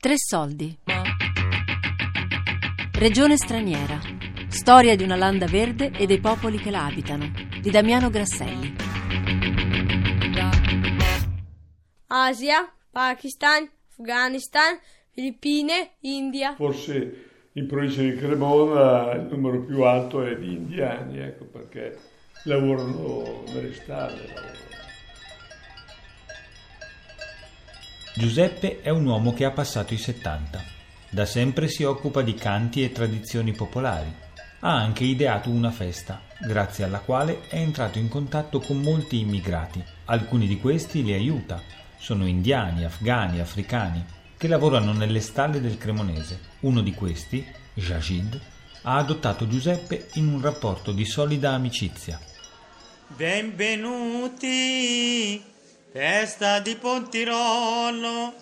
Tre soldi. Regione straniera. Storia di una landa verde e dei popoli che la abitano. Di Damiano Grasselli. Asia, Pakistan, Afghanistan, Filippine, India. Forse in provincia di Cremona il numero più alto è di indiani, ecco perché lavorano nelle stalle. Giuseppe è un uomo che ha passato i 70. Da sempre si occupa di canti e tradizioni popolari. Ha anche ideato una festa, grazie alla quale è entrato in contatto con molti immigrati. Alcuni di questi li aiuta. Sono indiani, afghani, africani, che lavorano nelle stalle del Cremonese. Uno di questi, Jajid, ha adottato Giuseppe in un rapporto di solida amicizia. Benvenuti Festa di Pontirolo,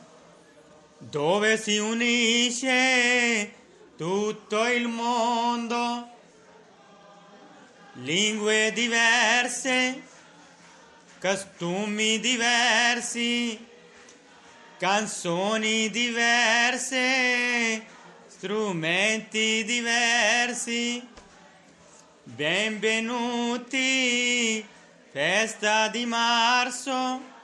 dove si unisce tutto il mondo, lingue diverse, costumi diversi, canzoni diverse, strumenti diversi. Benvenuti, festa di marzo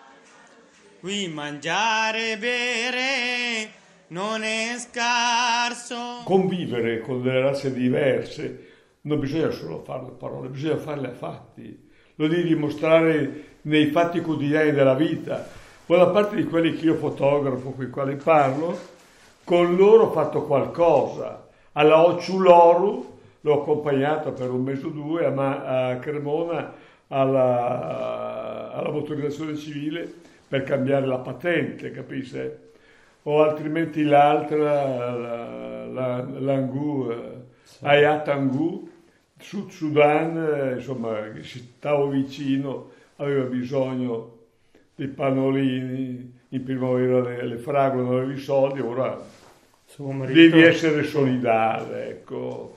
Qui mangiare e bere non è scarso. Convivere con delle razze diverse non bisogna solo farle a parole, bisogna farle a fatti. Lo devi dimostrare nei fatti quotidiani della vita. Buona parte di quelli che io fotografo, con i quali parlo, con loro ho fatto qualcosa. Alla Occiuloru l'ho accompagnata per un mese o due a, a Cremona alla, alla motorizzazione civile per cambiare la patente, capisce? O altrimenti l'altra, la, la, l'Angu, sì. Ayat Angu, Sud Sudan, eh, insomma, che stavo vicino, aveva bisogno di pannolini, in primavera le, le fragole non avevi soldi, ora devi essere solidale, ecco.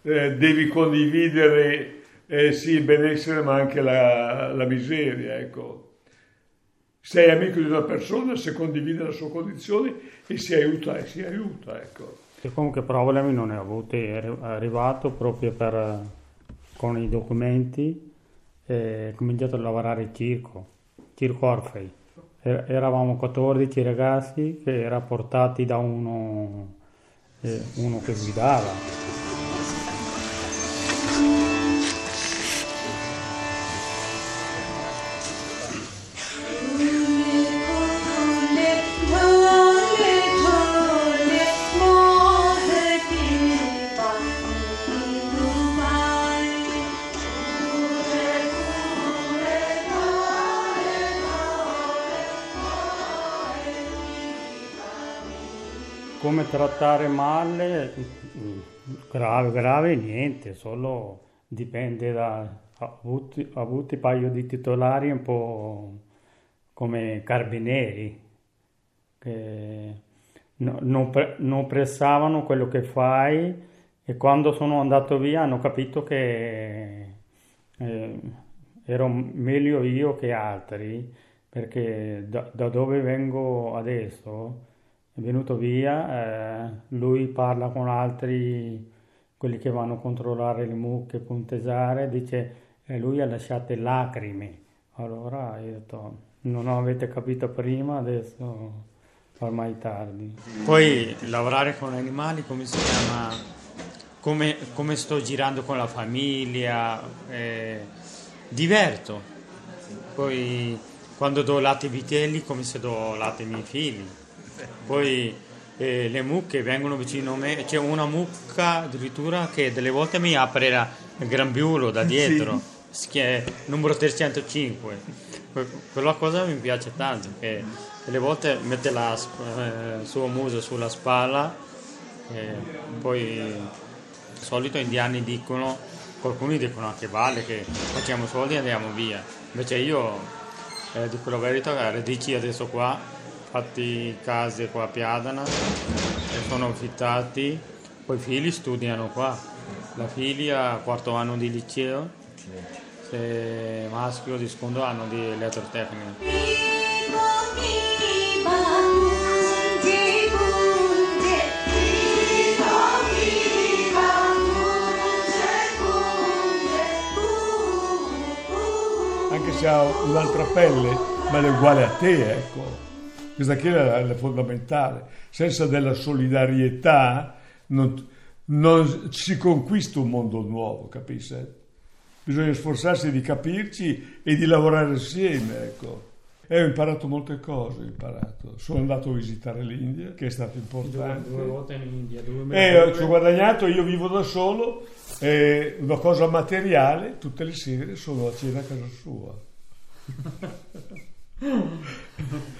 Eh, devi condividere eh, sì, il benessere ma anche la, la miseria, ecco sei amico di una persona se condivide la sua condizione e si aiuta e si aiuta, ecco. E comunque problemi non ne ho avuti, è arrivato proprio per, con i documenti e ho cominciato a lavorare in circo, circo Orfei. Er, eravamo 14 ragazzi che erano portati da uno, eh, uno che guidava. Come trattare male, grave, grave niente, solo dipende da avuti, avuti un paio di titolari un po' come carabinieri che no, non, pre, non pressavano quello che fai e quando sono andato via hanno capito che eh, ero meglio io che altri perché da, da dove vengo adesso venuto via, eh, lui parla con altri, quelli che vanno a controllare le mucche, puntesare, dice eh, lui ha lasciato lacrime. Allora io ho detto, non avete capito prima, adesso ormai tardi. Poi lavorare con animali, come si chiama? Come, come sto girando con la famiglia, eh, diverto. Poi quando do latte ai vitelli, come se do latte ai miei figli poi eh, le mucche vengono vicino a me, c'è una mucca addirittura che delle volte mi apre il grambiulo da dietro, sì. numero 305. Quella cosa mi piace tanto, che delle volte mette la, eh, il suo muso sulla spalla, e poi di solito gli indiani dicono, qualcuno dicono anche vale che facciamo soldi e andiamo via, invece io eh, dico la verità, radici adesso qua fatti case qua a Piadana e sono affittati, poi i figli studiano qua. La figlia quarto anno di liceo, se maschio di secondo anno di elettrotecnica. anche se ha un'altra pelle, ma è uguale a te, ecco. Questa qui è, è fondamentale. Senza della solidarietà non, non si conquista un mondo nuovo, capisci? Bisogna sforzarsi di capirci e di lavorare insieme, ecco. E ho imparato molte cose, ho imparato. Sono andato a visitare l'India, che è stato importante. Due, due volte in India, due E ci ho guadagnato, io vivo da solo, e una cosa materiale, tutte le sere sono a cena a casa sua.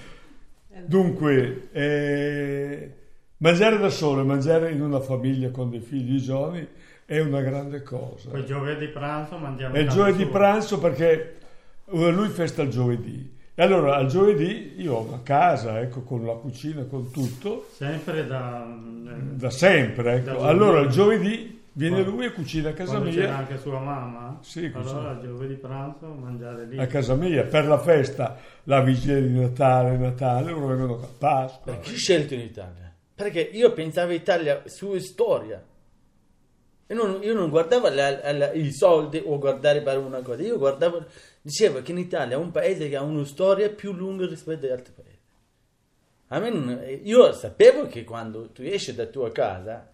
Dunque, eh, mangiare da solo e mangiare in una famiglia con dei figli giovani è una grande cosa. Poi giovedì pranzo mangiamo È il giovedì pranzo perché eh, lui festa il giovedì. E allora al giovedì io una casa, ecco, con la cucina, con tutto. Sempre da... Da sempre, ecco. Da allora il giovedì viene lui e cucina a casa Quando mia. c'era anche sua mamma? Sì, così. Allora giovedì pranzo mangiare lì. a casa mia per la festa, la vigilia di Natale, Natale, loro vengono a Pasqua. Chi ha scelto in Italia? Perché io pensavo Italia su storia. E non- io non guardavo la- la- i soldi o guardare per una cosa, io guardavo, dicevo che in Italia è un paese che ha una storia più lunga rispetto agli altri paesi. A me non- io sapevo che quando tu esci da tua casa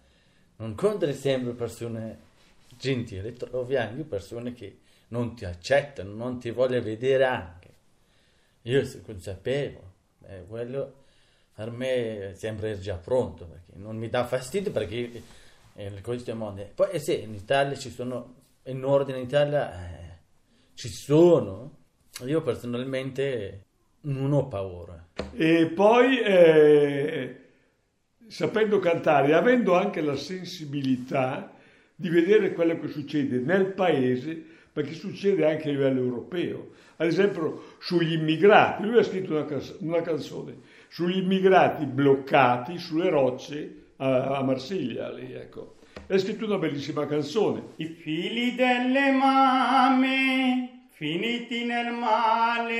non incontri sempre persone gentili, trovi anche persone che non ti accettano, non ti vogliono vedere anche. Io se- sapevo, eh, quello per me sembra già pronto, perché non mi dà fastidio perché eh, le cose del mondo. Poi eh, sì, in Italia ci sono, in ordine in Italia eh, ci sono, io personalmente non ho paura. E poi, eh, sapendo cantare, avendo anche la sensibilità di vedere quello che succede nel paese, perché succede anche a livello europeo. Ad esempio, sugli immigrati, lui ha scritto una, cas- una canzone sugli immigrati bloccati sulle rocce a, a Marsiglia, lì, ecco. E ha scritto una bellissima canzone. I figli delle mamme, finiti nel male,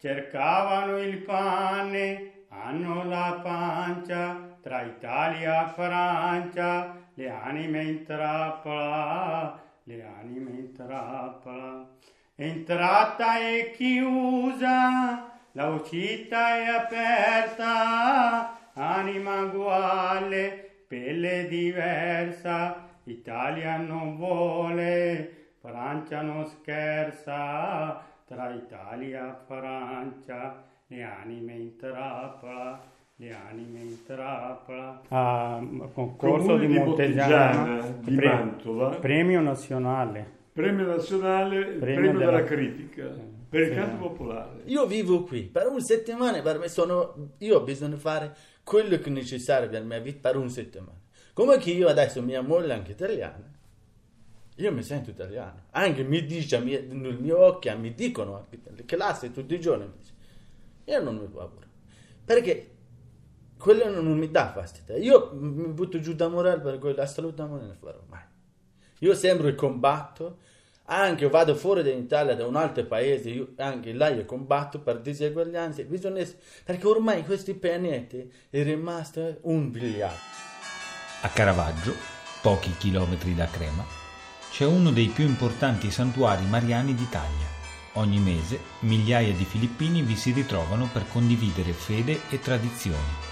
cercavano il pane, hanno la pancia, tra Italia e Francia, le anime in trappola, le anime in trappola. Entrata e chiusa, la uscita è aperta, anima uguale, pelle diversa, Italia non vuole, Francia non scherza, tra Italia e Francia, le anime in trappola, le anime in trappola. A concorso Comune di Montegiana, Montegiana, di pre- Mantova. premio nazionale. Premio nazionale, premio, della- della critica, per il canto popolare. Io vivo qui per una settimana, per me sono, io ho bisogno di fare quello che è necessario per la mia vita per una settimana. Come che io adesso mia moglie è anche italiana, io mi sento italiano. Anche mi dice, a mie- nel mio occhio, mi dicono anche nelle classi tutti i giorni, mi dice, io non mi paura. Perché quello non mi dà fastidio. Io mi butto giù da morale per quello, assolutamente non farò mai. Io sempre combatto, anche vado fuori dall'Italia, da un altro paese, io, anche là io combatto per diseguaglianze, bisogna, perché ormai questo pianeta è rimasto un villaggio. A Caravaggio, pochi chilometri da Crema, c'è uno dei più importanti santuari mariani d'Italia. Ogni mese migliaia di filippini vi si ritrovano per condividere fede e tradizioni.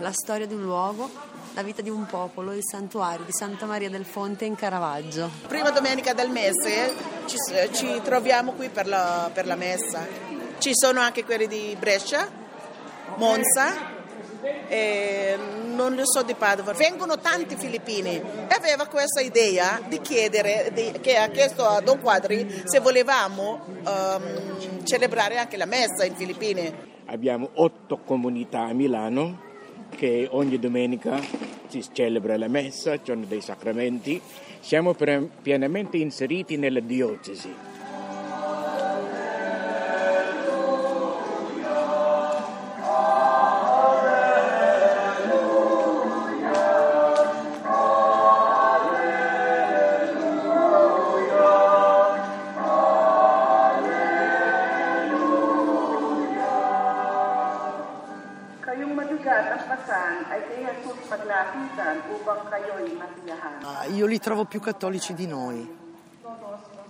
La storia di un luogo, la vita di un popolo, il santuario di Santa Maria del Fonte in Caravaggio. Prima domenica del mese ci, ci troviamo qui per la, per la messa. Ci sono anche quelli di Brescia, Monza, e non lo so di Padova. Vengono tanti filippini e aveva questa idea di chiedere, di- che ha chiesto a Don Quadri se volevamo ehm, celebrare anche la messa in Filippine. Abbiamo otto comunità a Milano che ogni domenica si celebra la messa, giorno dei sacramenti. Siamo pienamente inseriti nella diocesi. Li trovo più cattolici di noi,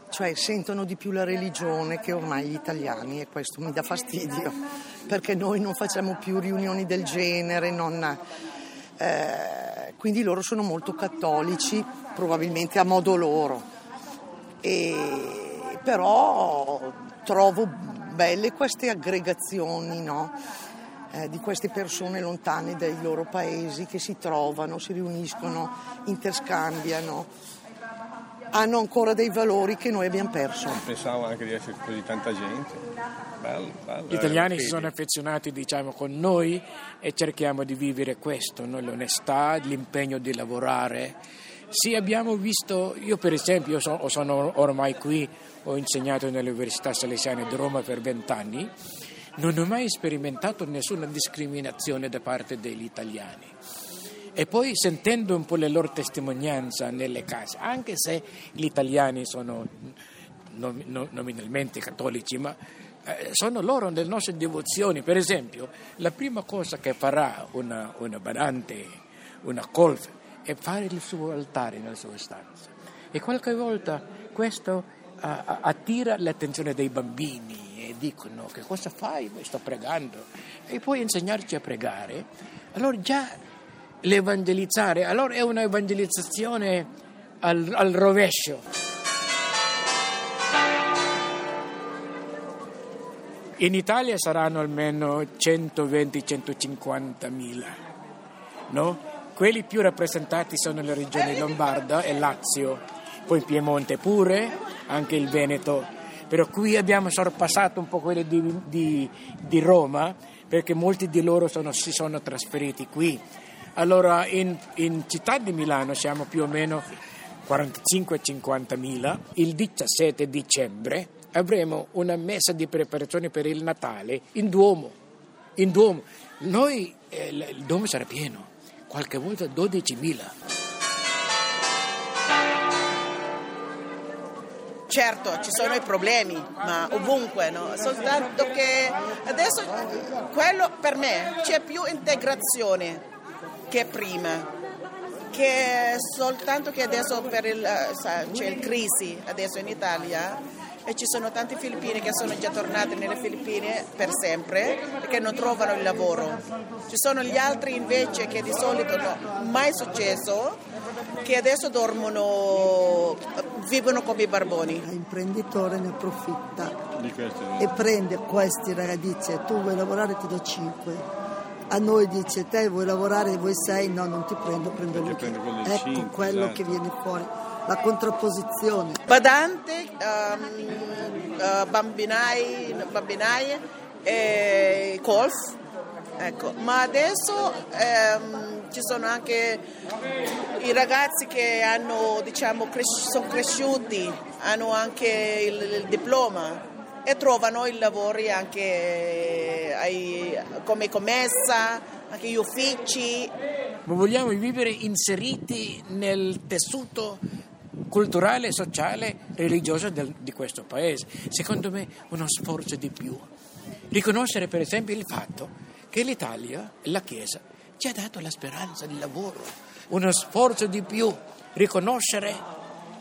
cioè sentono di più la religione che ormai gli italiani e questo mi dà fastidio perché noi non facciamo più riunioni del genere, non, eh, quindi loro sono molto cattolici, probabilmente a modo loro, e, però trovo belle queste aggregazioni, no? Eh, di queste persone lontane dai loro paesi che si trovano, si riuniscono, interscambiano, hanno ancora dei valori che noi abbiamo perso. Non pensavo anche di essere così tanta gente. Bello, bello. Gli italiani si sono affezionati diciamo, con noi e cerchiamo di vivere questo, no? l'onestà, l'impegno di lavorare. Sì, abbiamo visto, io per esempio io sono, sono ormai qui, ho insegnato nell'Università Salesiana di Roma per vent'anni non ho mai sperimentato nessuna discriminazione da parte degli italiani. E poi sentendo un po' le loro testimonianze nelle case, anche se gli italiani sono nominalmente cattolici, ma eh, sono loro le nostre devozioni. Per esempio, la prima cosa che farà una, una badante, una colf, è fare il suo altare nella sua stanza. E qualche volta questo uh, attira l'attenzione dei bambini dicono che cosa fai? Sto pregando. E puoi insegnarci a pregare. Allora già l'evangelizzare, allora è una evangelizzazione al, al rovescio. In Italia saranno almeno 120-150 mila, no? Quelli più rappresentati sono le regioni Lombarda e Lazio, poi Piemonte pure, anche il Veneto però qui abbiamo sorpassato un po' quelli di, di, di Roma perché molti di loro sono, si sono trasferiti qui. Allora in, in città di Milano siamo più o meno 45-50 mila. Il 17 dicembre avremo una messa di preparazione per il Natale in Duomo. In Duomo. Noi, eh, il Duomo sarà pieno, qualche volta 12 Certo, ci sono i problemi, ma ovunque, no? soltanto che adesso quello per me c'è più integrazione che prima, che soltanto che adesso il, eh, c'è il crisi adesso in Italia e ci sono tanti filippini che sono già tornati nelle Filippine per sempre perché non trovano il lavoro. Ci sono gli altri invece che di solito no, mai successo, che adesso dormono, vivono come i barboni. L'imprenditore ne approfitta e prende questi ragazzi, dice tu vuoi lavorare ti do 5 a noi dice te vuoi lavorare vuoi 6 no non ti prendo prendo lui ecco 5, quello esatto. che viene fuori la contrapposizione. Badante, um, uh, bambinai, bambinai e golf. Ecco. Ma adesso ehm, ci sono anche i ragazzi che hanno, diciamo, cres- sono cresciuti, hanno anche il, il diploma e trovano i lavori anche ai, come commessa, anche gli uffici. Ma vogliamo vivere inseriti nel tessuto culturale, sociale, religiosa del, di questo paese. Secondo me uno sforzo di più. Riconoscere per esempio il fatto che l'Italia, la Chiesa, ci ha dato la speranza di lavoro, uno sforzo di più, riconoscere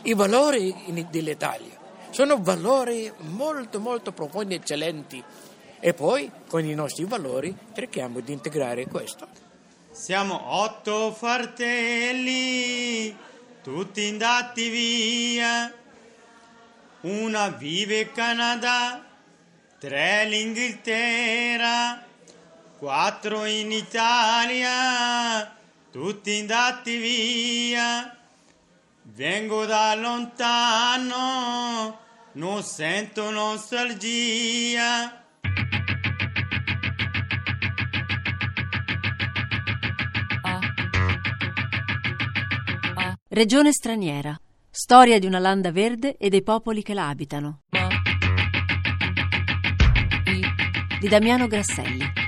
i valori dell'Italia. Sono valori molto molto profondi e eccellenti e poi con i nostri valori cerchiamo di integrare questo. Siamo otto fratelli tutti andati via. Una vive in Canada, tre l'Inghilterra, quattro in Italia, tutti andati via. Vengo da lontano, non sento nostalgia. Regione straniera. Storia di una landa verde e dei popoli che la abitano. Di Damiano Grasselli.